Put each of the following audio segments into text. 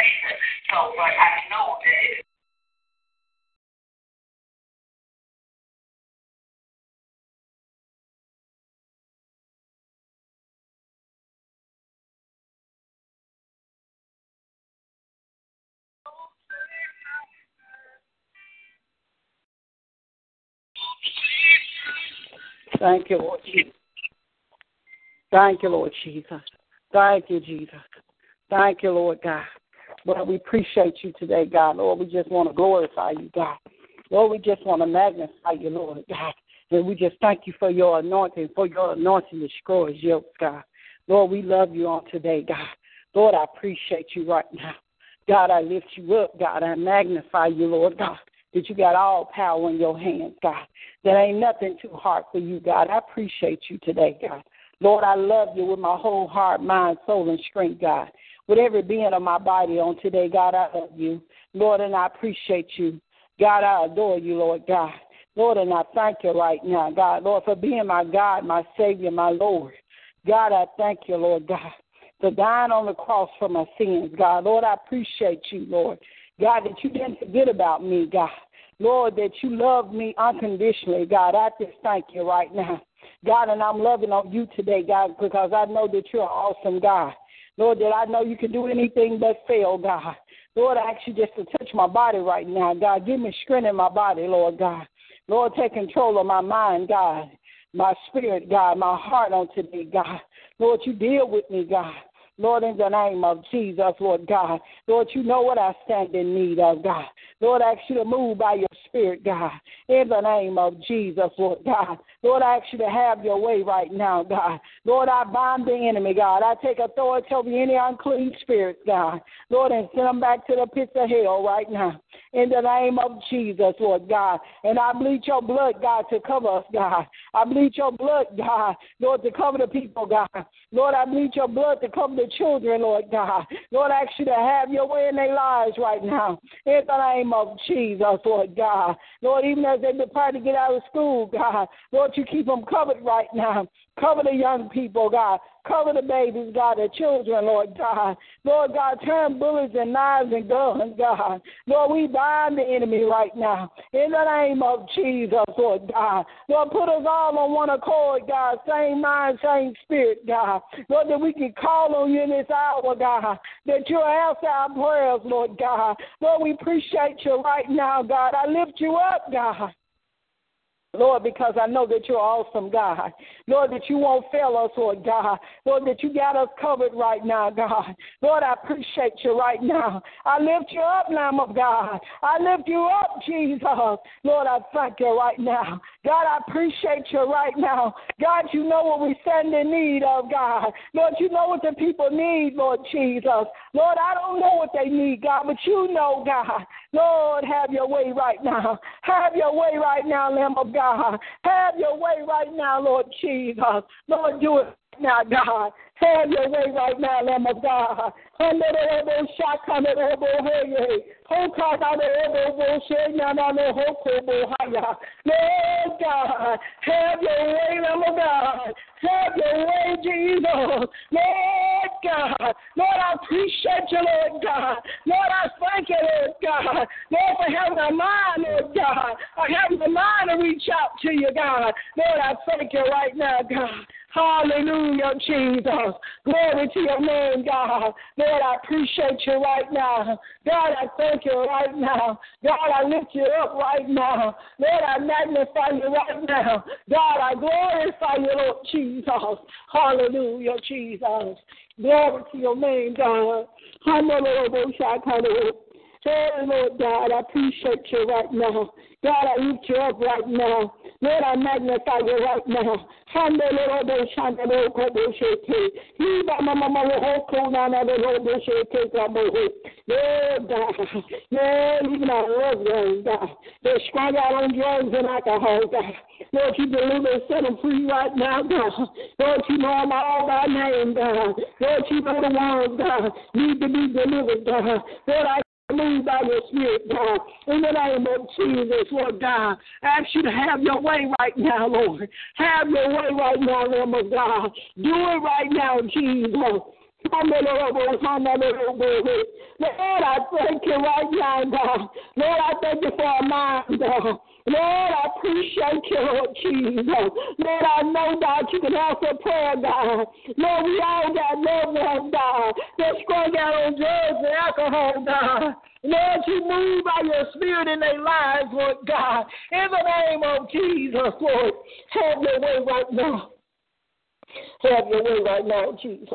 So, but I know that Thank you, Lord Jesus. Thank you, Lord Jesus. Thank you, Jesus. Thank you, Lord God. Lord, we appreciate you today, God. Lord, we just want to glorify you, God. Lord, we just want to magnify you, Lord God. And we just thank you for your anointing, for your anointing destroys yokes, God. Lord, we love you on today, God. Lord, I appreciate you right now. God, I lift you up, God. I magnify you, Lord God, that you got all power in your hands, God. That ain't nothing too hard for you, God. I appreciate you today, God. Lord, I love you with my whole heart, mind, soul, and strength, God. With every being of my body on today, God, I love you. Lord, and I appreciate you. God, I adore you, Lord God. Lord, and I thank you right now, God, Lord, for being my God, my Savior, my Lord. God, I thank you, Lord God, for dying on the cross for my sins, God. Lord, I appreciate you, Lord. God, that you didn't forget about me, God. Lord, that you love me unconditionally, God. I just thank you right now. God, and I'm loving on you today, God, because I know that you're an awesome God. Lord, that I know you can do anything but fail, God. Lord, I ask you just to touch my body right now, God. Give me strength in my body, Lord God. Lord, take control of my mind, God, my spirit, God, my heart on today, God. Lord, you deal with me, God. Lord, in the name of Jesus, Lord God. Lord, you know what I stand in need of, God. Lord, I ask you to move by your spirit, God. In the name of Jesus, Lord God. Lord, I ask you to have your way right now, God. Lord, I bind the enemy, God. I take authority over any unclean spirits, God. Lord, and send them back to the pits of hell right now. In the name of Jesus, Lord God. And I bleed your blood, God, to cover us, God. I bleed your blood, God, Lord, to cover the people, God. Lord, I bleed your blood to cover the children, Lord God. Lord, I ask you to have your way in their lives right now. In the name of Jesus, Lord God. Lord, even as they prepare to get out of school, God, Lord, you keep them covered right now. Cover the young people, God. Cover the babies, God, the children, Lord God. Lord God, turn bullets and knives and guns, God. Lord, we bind the enemy right now. In the name of Jesus, Lord God. Lord, put us all on one accord, God. Same mind, same spirit, God. Lord, that we can call on you in this hour, God. That you'll answer our prayers, Lord God. Lord, we appreciate you right now, God. I lift you up, God. Lord, because I know that you're awesome, God. Lord, that you won't fail us, Lord God. Lord, that you got us covered right now, God. Lord, I appreciate you right now. I lift you up, Lamb of God. I lift you up, Jesus. Lord, I thank you right now. God, I appreciate you right now. God, you know what we stand in need of, God. Lord, you know what the people need, Lord Jesus. Lord, I don't know what they need, God, but you know, God. Lord, have your way right now. Have your way right now, Lamb of God. Have your way right now, Lord Jesus. Lord, do it now, God. Have your way right now, Lamb of God. Honorable Shakanabo Hey, Hokanabo Shenyanano Hokobo Haya. Lord God, have your way, Lamb of God. Have your way, Jesus. Lord God. Lord, I appreciate you, Lord God. Lord, I thank you, Lord God. Lord, for having a mind, Lord God. For having a mind to reach out to you, God. Lord, I thank you right now, God. Hallelujah, Jesus. Glory to your name, God. Lord, I appreciate you right now. God, I thank you right now. God, I lift you up right now. Lord, I magnify you right now. God, I glorify you, Lord Jesus. Hallelujah, Jesus. Glory to your name, God. Hallelujah. Hey, Lord God, I appreciate you right now. God, I lift you up right now. Lord, I magnify you right now. Lord God, Lord, even our loved ones, God, they're strung out on drugs and alcohol, God. Lord, you deliver and set them free right now, God. Lord, you know them all by name, God. Lord, you know the ones, God, need to be delivered, God. Lord, I Move by your spirit, God. In the name of Jesus, Lord God. Ask you to have your way right now, Lord. Have your way right now, Lamb of God. Do it right now, Jesus. Lord, Lord, I thank you right now, God. Lord, I thank you for a mind, God. Lord, I appreciate you, Lord Jesus. Lord, I know, God, you can answer prayer, God. Lord, we all got loved ones, God. They're strung out on drugs and alcohol, God. Lord, you move by your spirit in their lives, Lord God. In the name of Jesus, Lord, have your way right now. Have your way right now, Jesus.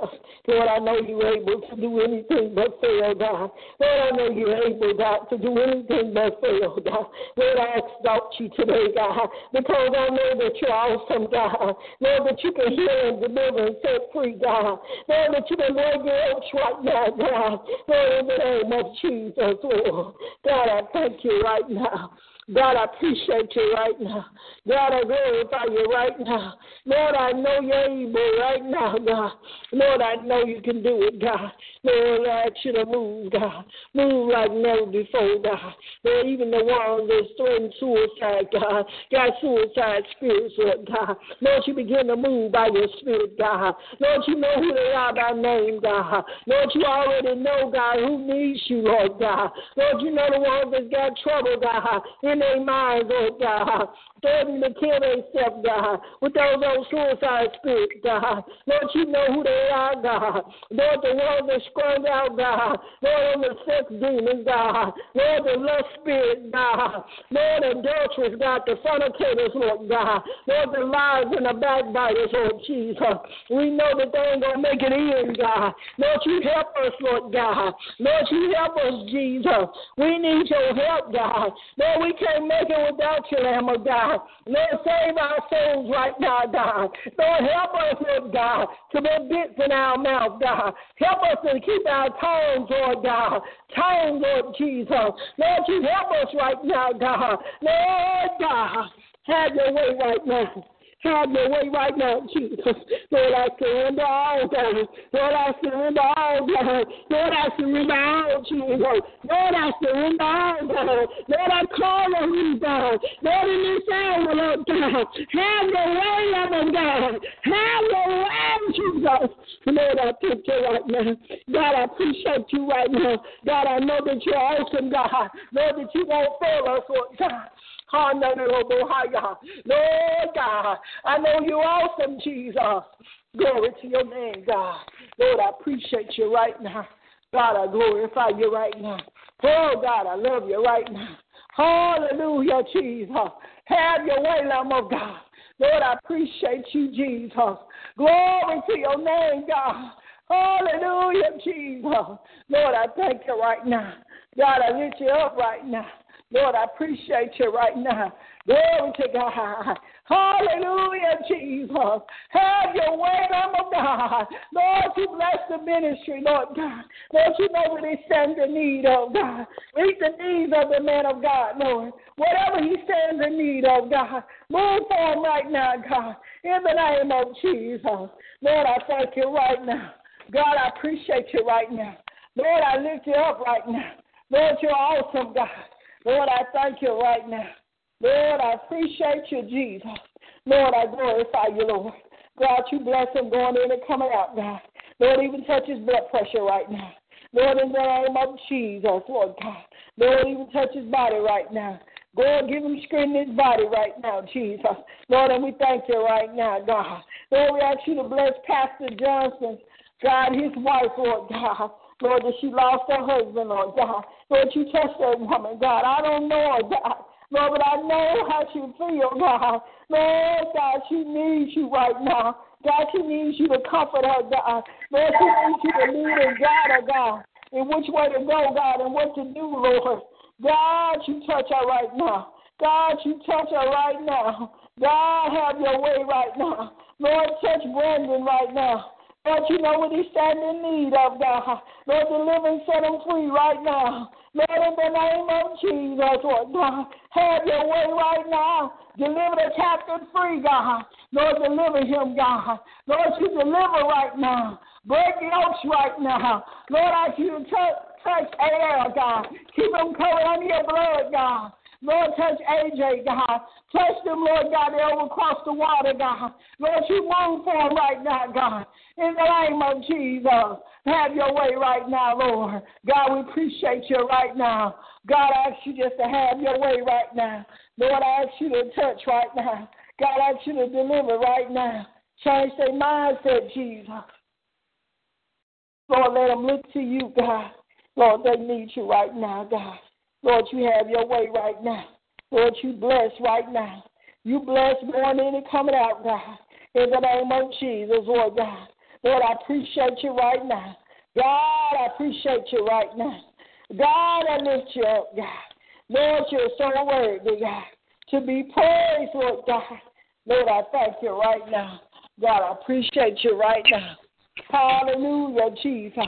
Lord, I know you're able to do anything but fail, God. Lord, I know you're able, God, to do anything but fail, God. Lord, I exalt you today, God, because I know that you're awesome, God. Lord, that you can heal and deliver and set free, God. Lord, that you can break your oaks right now, God. Lord, in the name of Jesus, Lord. God, I thank you right now. God, I appreciate you right now. God, I glorify you right now. Lord, I know you're able right now, God. Lord, I know you can do it, God. Lord, I ask you to move, God. Move like never before, God. Lord, even the ones that threaten suicide, God. Got suicide spirits, Lord God. Lord, you begin to move by your spirit, God. Lord, you know who they are by name, God. Lord, you already know, God, who needs you, Lord God. Lord, you know the ones that got trouble, God in their minds, oh God. Threatening to kill themselves, God, with those old suicide spirits, God. Lord, you know who they are, God. Lord, the ones that sprung out, God. Lord, the sex demons, God. Lord, the lust spirit, God. Lord, adulterers, God, the fornicators, Lord God. Lord, the lies and the backbiters, Lord Jesus. We know that they ain't to make it in, God. Lord, you help us, Lord God. Lord, you help us, Jesus. We need your help, God. Lord, we can't make it without you, Lamb of God. Lord, save our souls right now, God. Lord, help us, Lord God, to be bits in our mouth, God. Help us to keep our tongues, Lord God. Tongue, Lord Jesus. Lord, you help us right now, God. Lord God, have your way right now. Have your way right now, Jesus. Lord, I surrender all, God. Lord, I surrender all, God. Lord, I surrender all, Jesus. Lord, I surrender all, God. Lord, I call on you, God. Lord, in this hour, Lord God, have your way, Lord God. Have your way, Jesus. Lord, I thank you right now. God, I appreciate you right now. God, I know that you're awesome, God. Lord, that you won't fail us, Lord God. Lord God, I know you're awesome, Jesus. Glory to your name, God. Lord, I appreciate you right now. God, I glorify you right now. Oh, God, I love you right now. Hallelujah, Jesus. Have your way, Lamb of God. Lord, I appreciate you, Jesus. Glory to your name, God. Hallelujah, Jesus. Lord, I thank you right now. God, I lift you up right now. Lord, I appreciate you right now. Glory to God. Hallelujah, Jesus. Have your way, Lamb of God. Lord, you bless the ministry, Lord God. Lord, you know what he stands in need of, God. Meet the needs of the man of God, Lord. Whatever he stands in need of, God. Move for him right now, God. In the name of Jesus. Lord, I thank you right now. God, I appreciate you right now. Lord, I lift you up right now. Lord, you're awesome, God. Lord, I thank you right now. Lord, I appreciate you, Jesus. Lord, I glorify you, Lord. God, you bless him going in and coming out, God. Lord, even touch his blood pressure right now. Lord, in the name of Jesus, Lord God. Lord, even touch his body right now. Lord, give him strength in his body right now, Jesus. Lord, and we thank you right now, God. Lord, we ask you to bless Pastor Johnson, God, his wife, Lord God. Lord, that she lost her husband, Lord God. Lord, you touch that woman, God. I don't know her, God. Lord, but I know how she feels, God. Lord, God, she needs you right now. God, she needs you to comfort her, God. Lord, she needs you to lead and guide her, God, in which way to go, God, and what to do, Lord. God, you touch her right now. God, you touch her right now. God, have your way right now. Lord, touch Brandon right now. Lord, you know what he's standing in need of, God. Lord, deliver and set him free right now. Lord, in the name of Jesus, Lord God, have your way right now. Deliver the captive free, God. Lord, deliver him, God. Lord, you deliver right now. Break the yokes right now. Lord, I ask you to touch, touch air, God. Keep him covered under your blood, God. Lord, touch AJ, God. Touch them, Lord God, they over across the water, God. Lord, you move for them right now, God. In the name of Jesus, have your way right now, Lord. God, we appreciate you right now. God, I ask you just to have your way right now. Lord, I ask you to touch right now. God, I ask you to deliver right now. Change their mindset, Jesus. Lord, let them look to you, God. Lord, they need you right now, God. Lord, you have your way right now. Lord, you bless right now. You bless going in and coming out, God. In the name of Jesus, Lord God. Lord, I appreciate you right now. God, I appreciate you right now. God, I lift you up, God. Lord, you're so worthy, God, to be praised, Lord God. Lord, I thank you right now. God, I appreciate you right now. Hallelujah, Jesus.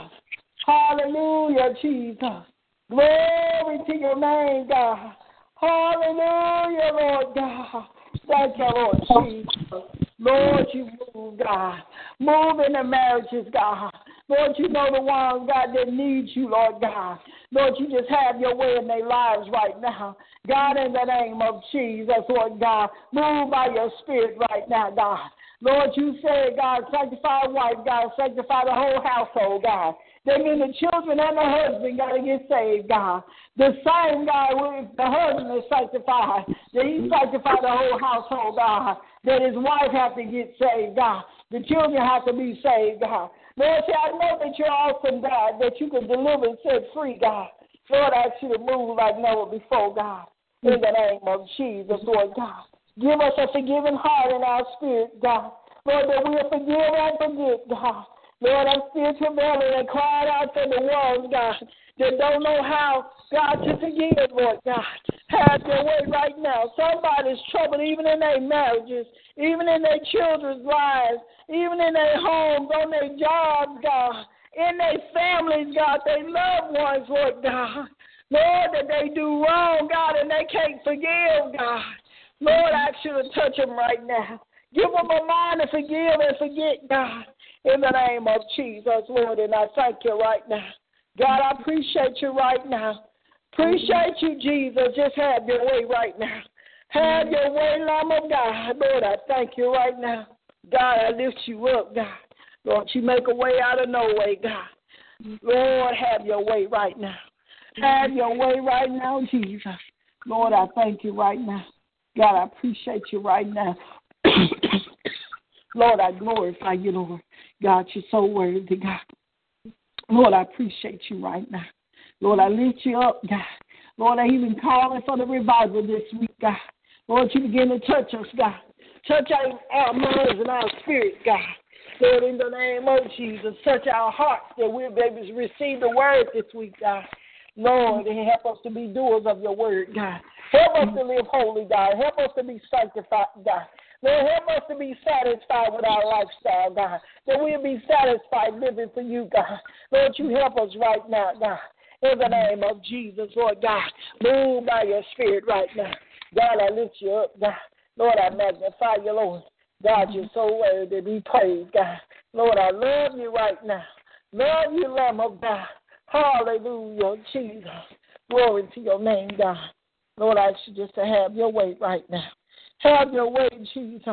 Hallelujah, Jesus. Glory to your name, God. Hallelujah, Lord God. Thank you, Lord Jesus. Lord, you move, God. Move in the marriages, God. Lord, you know the ones, God, that needs you, Lord God. Lord, you just have your way in their lives right now. God, in the name of Jesus, Lord God, move by your spirit right now, God. Lord, you say, God, sanctify wife, God, sanctify the whole household, God. That means the children and the husband got to get saved, God. The same God, with the husband is sanctified, that he sanctify the whole household, God. That his wife have to get saved, God. The children have to be saved, God. Lord, see, I know that you're awesome, God, that you can deliver and set free, God. Lord, I you to move like never before, God. In the name of Jesus, Lord God. Give us a forgiving heart in our spirit, God. Lord, that we'll forgive and forget, God. Lord, I'm still travailing and crying out for the ones, God, that don't know how, God, to forgive, Lord God. Have your way right now. Somebody's troubled even in their marriages, even in their children's lives, even in their homes, on their jobs, God, in their families, God, their loved ones, Lord God. Lord, that they do wrong, God, and they can't forgive, God. Lord, I ask you to touch them right now. Give them a mind to forgive and forget, God, in the name of Jesus, Lord. And I thank you right now. God, I appreciate you right now. Appreciate you, Jesus. Just have your way right now. Have your way, Lamb of God. Lord, I thank you right now. God, I lift you up, God. Lord, you make a way out of no way, God. Lord, have your way right now. Have your way right now, Jesus. Lord, I thank you right now. God, I appreciate you right now. Lord, I glorify you, Lord. God, you're so worthy, God. Lord, I appreciate you right now. Lord, I lift you up, God. Lord, I even calling for the revival this week, God. Lord, you begin to touch us, God. Touch our, our minds and our spirit, God. Lord, in the name of Jesus, touch our hearts that we'll able to receive the word this week, God. Lord, and help us to be doers of your word, God. Help us to live holy, God. Help us to be sanctified, God. Lord, help us to be satisfied with our lifestyle, God. That we'll be satisfied living for you, God. Lord, you help us right now, God. In the name of Jesus, Lord God. Move by your spirit right now. God, I lift you up, God. Lord, I magnify you, Lord. God, you're so worthy to be praised, God. Lord, I love you right now. Love you, Lamb of God. Hallelujah, Jesus. Glory to your name, God. Lord, I you just to have your way right now. Have your way, Jesus.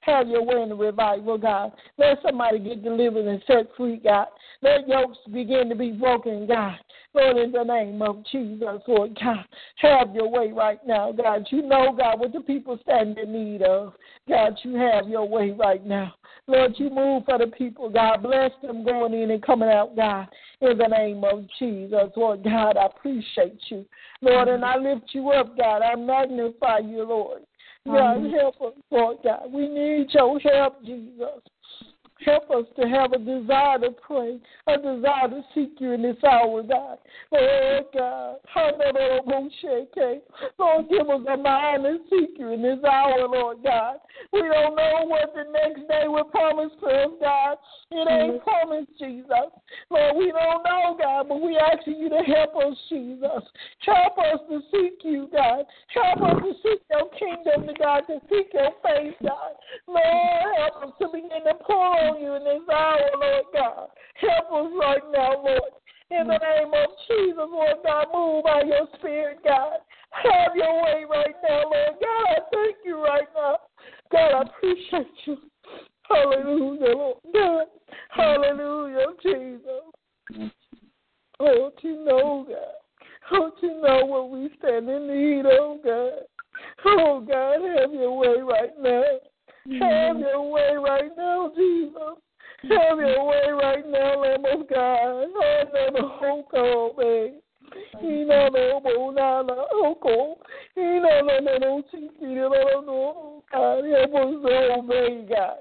Have your way in the revival, God. Let somebody get delivered and set free, God. Let yokes begin to be broken, God. Lord, in the name of Jesus, Lord God, have your way right now, God. You know, God, what the people stand in need of. God, you have your way right now. Lord, you move for the people, God. Bless them going in and coming out, God. In the name of Jesus, Lord God, I appreciate you. Lord, and I lift you up, God. I magnify you, Lord. God, help us, Lord God. We need your help, Jesus. Help us to have a desire to pray, a desire to seek you in this hour, God. Oh, God. Lord, give us a mind to seek you in this hour, Lord God. We don't know what the next day will promise for us, God. It ain't promised, Jesus. Lord, we don't know, God, but we asking you to help us, Jesus. Help us to seek you, God. Help us to seek your kingdom, God, to seek your face, God. Lord, help us to begin to pour on you in this hour, Lord God. Help us right now, Lord. In the name of Jesus, Lord God, move by your spirit, God. Have your way right now, Lord God. I thank you right now. God, I appreciate you. Hallelujah, Lord God. Hallelujah, Jesus. Lord, you know, God. Lord, you know what we stand in need of, God. Oh, God, have your way right now. Have your way right now, Jesus. Have your way right now, Lamb of God. Oh, never hold on, babe. He no no no na na oko. He no no no no tiki no no no. God, help us to obey, God.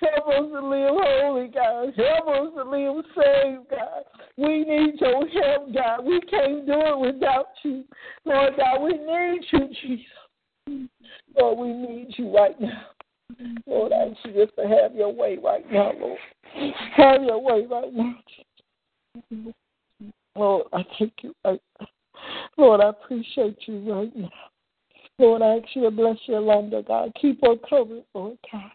Help us to live holy, God. Help us to live saved, God. We need your help, God. We can't do it without you. Lord God, we need you, Jesus. Lord, we need you right now. Lord, I ask you just to have your way right now, Lord. Have your way right now. Lord, I thank you right now. Lord, I appreciate you right now. Lord, I ask you to bless God. Keep her covered, Lord God.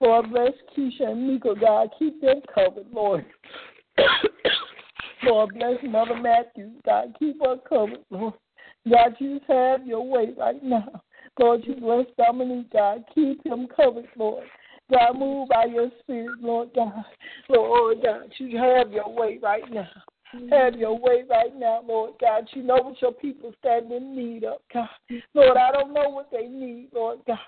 Lord, bless Keisha and Mika, God. Keep them covered, Lord. Lord, bless Mother Matthews, God. Keep her covered, Lord. God, you have your way right now. Lord, you bless Dominique, God. Keep him covered, Lord. God, move by your spirit, Lord God. Lord God, you have your way right now. Have your way right now, Lord God. You know what your people stand in need of, God. Lord, I don't know what they need, Lord God.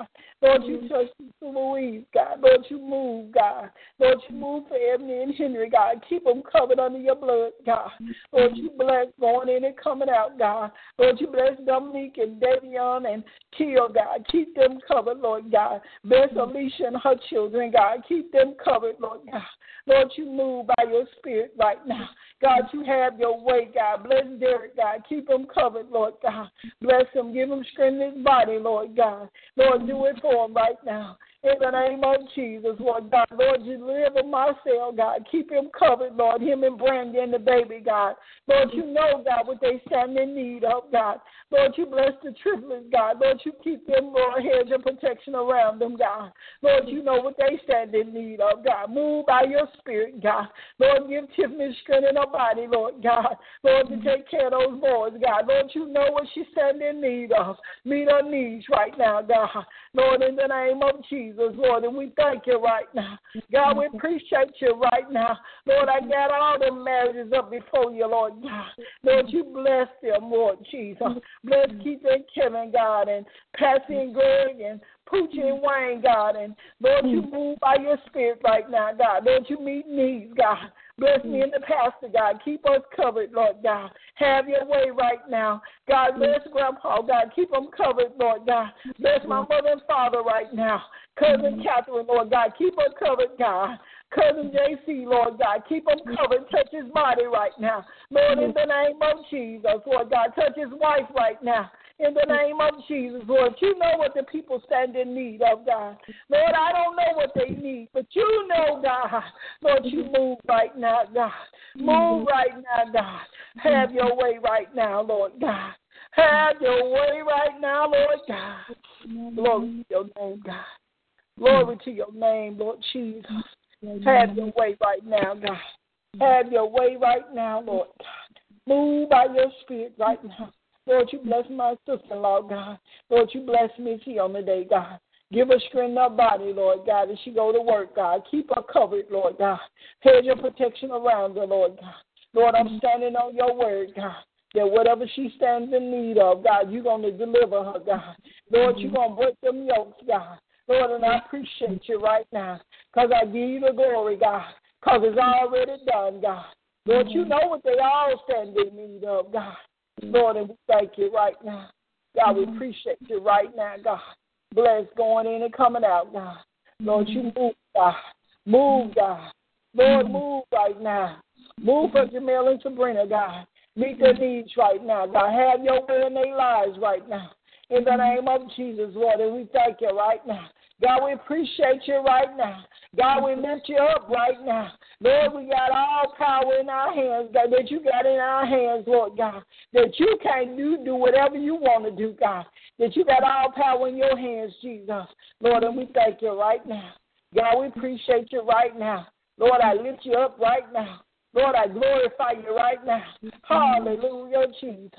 Lord, you mm-hmm. touch Louise, God. Lord, you move, God. Lord, you move for Ebony and Henry, God. Keep them covered under your blood, God. Lord, you mm-hmm. bless going in and coming out, God. Lord, you bless Dominique and Davion and Kill, God. Keep them covered, Lord God. Bless mm-hmm. Alicia and her children, God. Keep them covered, Lord God. Lord, you move by your spirit right now. God, you have your way, God. Bless Derek, God. Keep him covered, Lord God. Bless him. Give him strength in his body, Lord God. Lord, do it for him right now. In the name of Jesus, Lord God. Lord, you live in Marcel, God. Keep him covered, Lord. Him and Brandy and the baby, God. Lord, you know, God, what they stand in need of, God. Lord, you bless the triplets, God. Lord, you keep them, Lord, hedge of protection around them, God. Lord, you know what they stand in need of, God. Move by your spirit, God. Lord, give Tiffany strength in her body, Lord God. Lord, to take care of those boys, God. Lord, you know what she stand in need of. Meet her needs right now, God. Lord, in the name of Jesus, Lord, and we thank you right now. God, we appreciate you right now. Lord, I got all the marriages up before you, Lord God. Lord, you bless them, Lord Jesus. Bless Keith and Kevin, God, and Patsy and Greg and Poochie and Wayne, God. And Lord, you move by your spirit right now, God. Lord, you meet needs, God. Bless me mm. and the pastor, God. Keep us covered, Lord God. Have your way right now. God, mm. bless Grandpa, God. Keep them covered, Lord God. Bless my mm. mother and father right now. Cousin Catherine, Lord God. Keep her covered, God. Cousin JC, Lord God. Keep him covered. Touch his body right now. Lord, in the name of Jesus, Lord God. Touch his wife right now. In the name of Jesus, Lord, you know what the people stand in need of, God. Lord, I don't know what they need, but you know, God. Lord, you mm-hmm. move right now, God. Move mm-hmm. right now, God. Have your mm-hmm. way right now, Lord God. Have your way right now, Lord God. Glory to your name, God. Glory to your name, Lord Jesus. Have your way right now, God. Have your way right now, Lord God. Move by your spirit right now. Lord, you bless my sister in law, God. Lord, you bless Missy on the day, God. Give her strength in her body, Lord God, as she go to work, God. Keep her covered, Lord God. Hedge your protection around her, Lord God. Lord, I'm standing on your word, God. That whatever she stands in need of, God, you're going to deliver her, God. Lord, you're mm-hmm. going to break them yokes, God. Lord, and I appreciate you right now because I give you the glory, God, because it's already done, God. Lord, you mm-hmm. know what they all stand in need of, God. Lord, and we thank you right now. God, we mm-hmm. appreciate you right now, God. Bless going in and coming out, God. Lord, you mm-hmm. move, God. Move, God. Lord, mm-hmm. move right now. Move for Jamil and Sabrina, God. Meet their needs right now. God, have your way in their lives right now. In the name of Jesus, Lord, and we thank you right now. God, we appreciate you right now. God, we lift you up right now. Lord, we got all power in our hands, God, that you got in our hands, Lord God. That you can do, do whatever you want to do, God. That you got all power in your hands, Jesus. Lord, and we thank you right now. God, we appreciate you right now. Lord, I lift you up right now. Lord, I glorify you right now. Hallelujah, Jesus.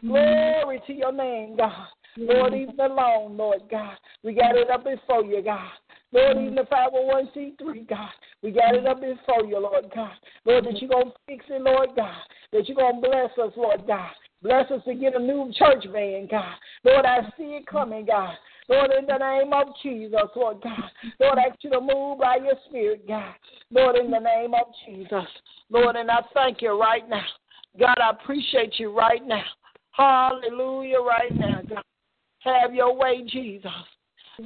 Glory to your name, God. Lord, even alone, Lord God. We got it up before you, God. Lord, even the 501c3, God. We got it up before you, Lord God. Lord, that you're going to fix it, Lord God. That you're going to bless us, Lord God. Bless us to get a new church van, God. Lord, I see it coming, God. Lord, in the name of Jesus, Lord God. Lord, I ask you to move by your spirit, God. Lord, in the name of Jesus. Lord, and I thank you right now. God, I appreciate you right now. Hallelujah, right now, God. Have your way, Jesus.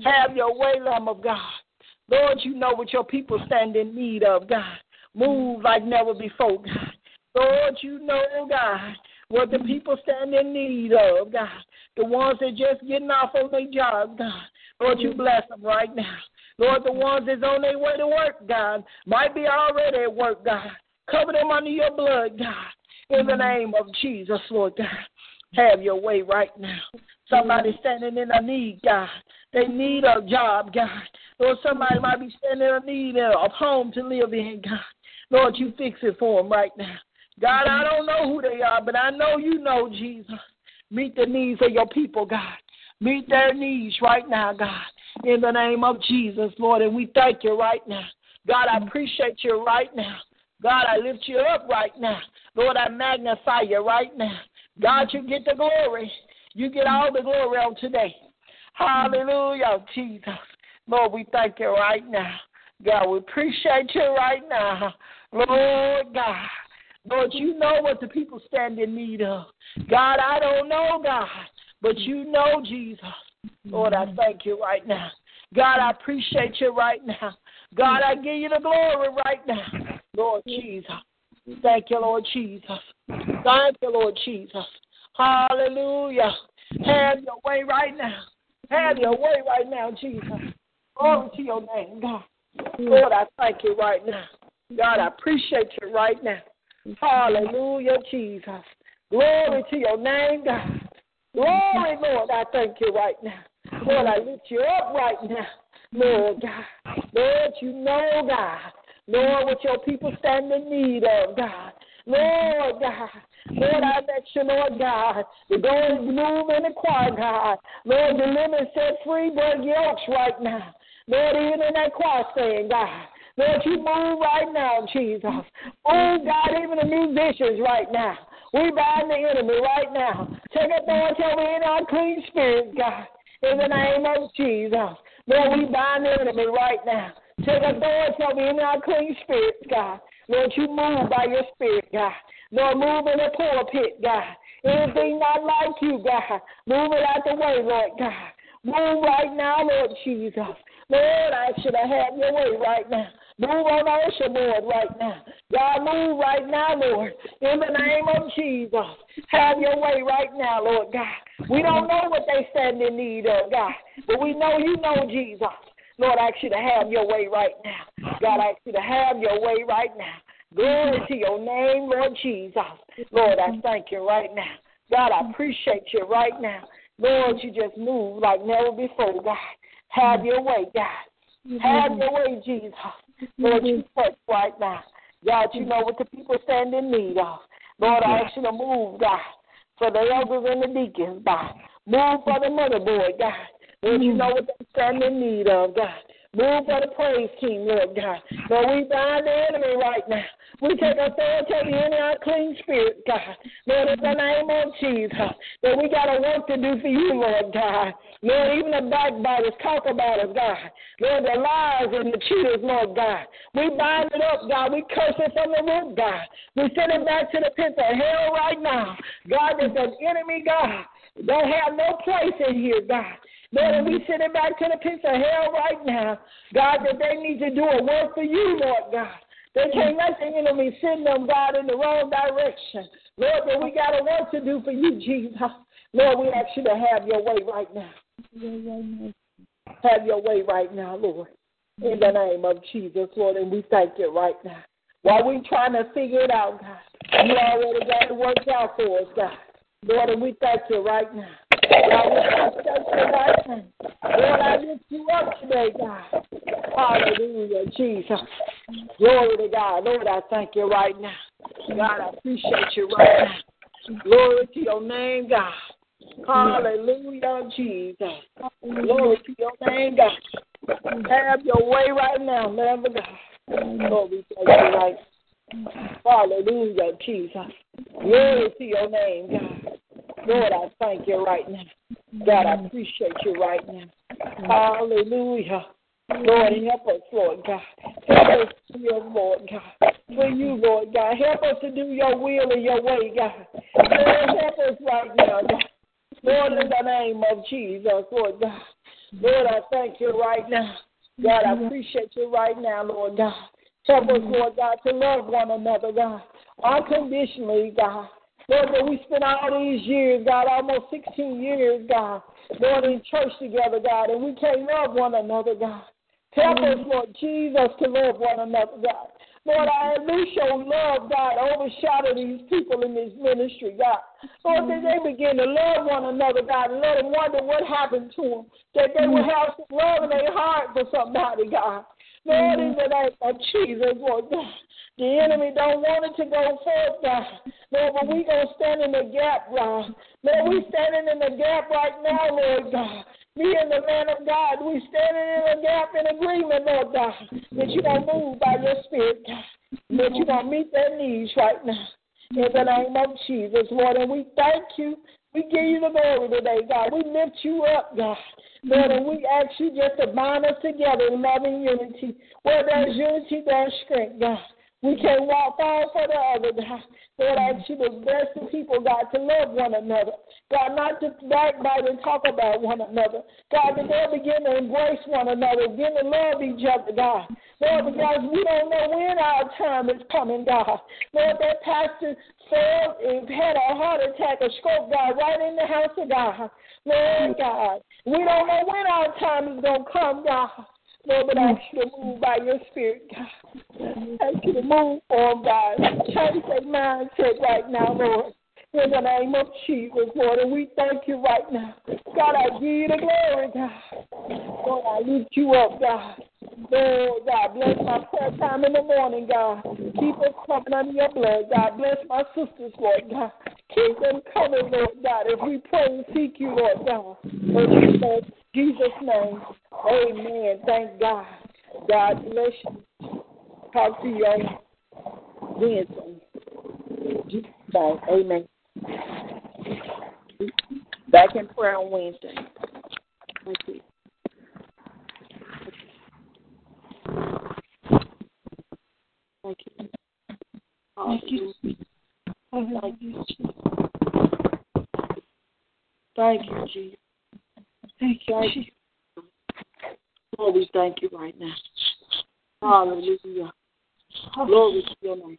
Have your way, Lamb of God. Lord, you know what your people stand in need of, God. Move like never before, God. Lord, you know, God, what the people stand in need of, God. The ones that just getting off on their job, God. Lord, you bless them right now. Lord, the ones that's on their way to work, God, might be already at work, God. Cover them under your blood, God. In the mm-hmm. name of Jesus, Lord God. Have your way right now. Somebody standing in a need, God. They need a job, God. Lord, somebody might be standing in a need of home to live in, God. Lord, you fix it for them right now. God, I don't know who they are, but I know you know, Jesus. Meet the needs of your people, God. Meet their needs right now, God. In the name of Jesus, Lord. And we thank you right now. God, I appreciate you right now. God, I lift you up right now. Lord, I magnify you right now. God, you get the glory. You get all the glory on today. Hallelujah, Jesus. Lord, we thank you right now. God, we appreciate you right now. Lord God. Lord, you know what the people stand in need of. God, I don't know, God, but you know, Jesus. Lord, I thank you right now. God, I appreciate you right now. God, I give you the glory right now. Lord Jesus. Thank you, Lord Jesus. Thank you, Lord Jesus. Hallelujah. Have your way right now. Have your way right now, Jesus. Glory to your name, God. Lord, I thank you right now. God, I appreciate you right now. Hallelujah, Jesus. Glory to your name, God. Glory, Lord, I thank you right now. Lord, I lift you up right now. Lord God. Lord, you know, God. Lord, what your people stand in need of, God. Lord God. Lord, I let you, Lord God, to go move in the choir, God. Lord, deliver and set free, break yokes right now. Lord, even in that choir saying, God. Lord, you move right now, Jesus. Move, God, even the musicians right now. We bind the enemy right now. Take authority over in our clean spirit, God. In the name of Jesus. Lord, we bind the enemy right now. Take authority over in our clean spirit, God. Lord, you move by your spirit, God. Lord, move in the pulpit, God. Anything not like you, God, move it out the way, Lord God. Move right now, Lord Jesus. Lord, I should have had your way right now. Move on Usher board right now. God, move right now, Lord. In the name of Jesus. Have your way right now, Lord God. We don't know what they stand in need of, God, but we know you know Jesus. Lord, I ask you to have your way right now. God, I ask you to have your way right now. Glory to your name, Lord Jesus. Lord, I thank you right now. God, I appreciate you right now. Lord, you just move like never before, God. Have your way, God. Have your way, Jesus. Lord, you touch right now. God, you know what the people stand in need of. Lord, I ask you to move, God, for the elders and the deacons, God. Move for the mother boy, God. Lord, you mm. know what they stand in need of, God. Move for the praise team, Lord God. Lord, we bind the enemy right now. We take authority in our clean spirit, God. Lord, in the name of Jesus, that we got a work to do for you, Lord God. Lord, even the backbiters talk about us, God. Lord, the lies and the cheaters, Lord God. We bind it up, God. We curse it from the root, God. We send it back to the pit of hell right now. God, that the enemy, God, don't have no place in here, God. Lord, and we send it back to the pits of hell right now. God, that they need to do a work for you, Lord God. They can't let the enemy send them, God, in the wrong direction. Lord, that we got a work to do for you, Jesus. Lord, we ask you to have your way right now. Have your way right now, Lord. In the name of Jesus, Lord, and we thank you right now. While we trying to figure it out, God, you already got it worked out for us, God. Lord, and we thank you right now. Now. Lord, I lift you up today, God. Hallelujah, Jesus. Glory to God. Lord, I thank you right now. God, I appreciate you right now. Glory to your name, God. Hallelujah, Jesus. Glory to your name, God. Have your way right now, never God. Lord, we thank you right Hallelujah, Jesus. Glory to your name, God. Lord, I thank you right now. God, I appreciate you right now. Hallelujah. Lord, help us, Lord God. Help us Lord God. For you, Lord God. Help us to do your will and your way, God. Lord, help us right now, God. Lord, in the name of Jesus, Lord God. Lord, I thank you right now. God, I appreciate you right now, Lord God. Help us, Lord God, to love one another, God, unconditionally, God. Lord, that we spent all these years, God, almost 16 years, God, Lord, in church together, God, and we can't love one another, God. Help mm-hmm. us, Lord Jesus, to love one another, God. Lord, I at least your love, God, overshadow these people in this ministry, God. Lord, that they mm-hmm. begin to love one another, God, and let them wonder what happened to them. That they will have some love in their heart for somebody, God. Lord, in mm-hmm. the name of Jesus, Lord God. The enemy don't want it to go forth, God. Lord, but we going to stand in the gap, God. Lord, we standing in the gap right now, Lord God. Me and the man of God, we standing in the gap in agreement, Lord God, that you're going to move by your spirit, God. That you're going to meet their needs right now. In the name of Jesus, Lord, and we thank you. We give you the glory today, God. We lift you up, God. Lord, and we ask you just to bind us together in loving unity. Where there's unity, there's strength, God. We can't walk all for the other, God. Lord, I ask you to bless the people, God, to love one another. God, not to backbite and talk about one another. God, that they'll begin to embrace one another, begin to love each other, God. Lord, because we don't know when our time is coming, God. Lord, that pastor fell and had a heart attack, a stroke, God, right in the house of God. Lord God, we don't know when our time is going to come, God. Lord, but I ask you to move by your spirit, God. I ask you to move on, God. Change that mindset right now, Lord. In the name of Jesus, Lord, and we thank you right now. God, I give you the glory, God. Lord, I lift you up, God. Lord, God, bless my prayer time in the morning, God. Keep us coming under your blood, God. Bless my sisters, Lord, God. Keep them covered, Lord, God, if we pray and seek you, Lord, God. In Jesus' name, amen. Thank God. God bless you. Talk to you on Wednesday. Bye. Amen. Back in prayer on Wednesday. Thank you. Thank you. Thank you. Thank you. Thank you, Jesus. Thank you, Jesus. Lord, we thank you right now. Hallelujah. Oh. Glory to your name.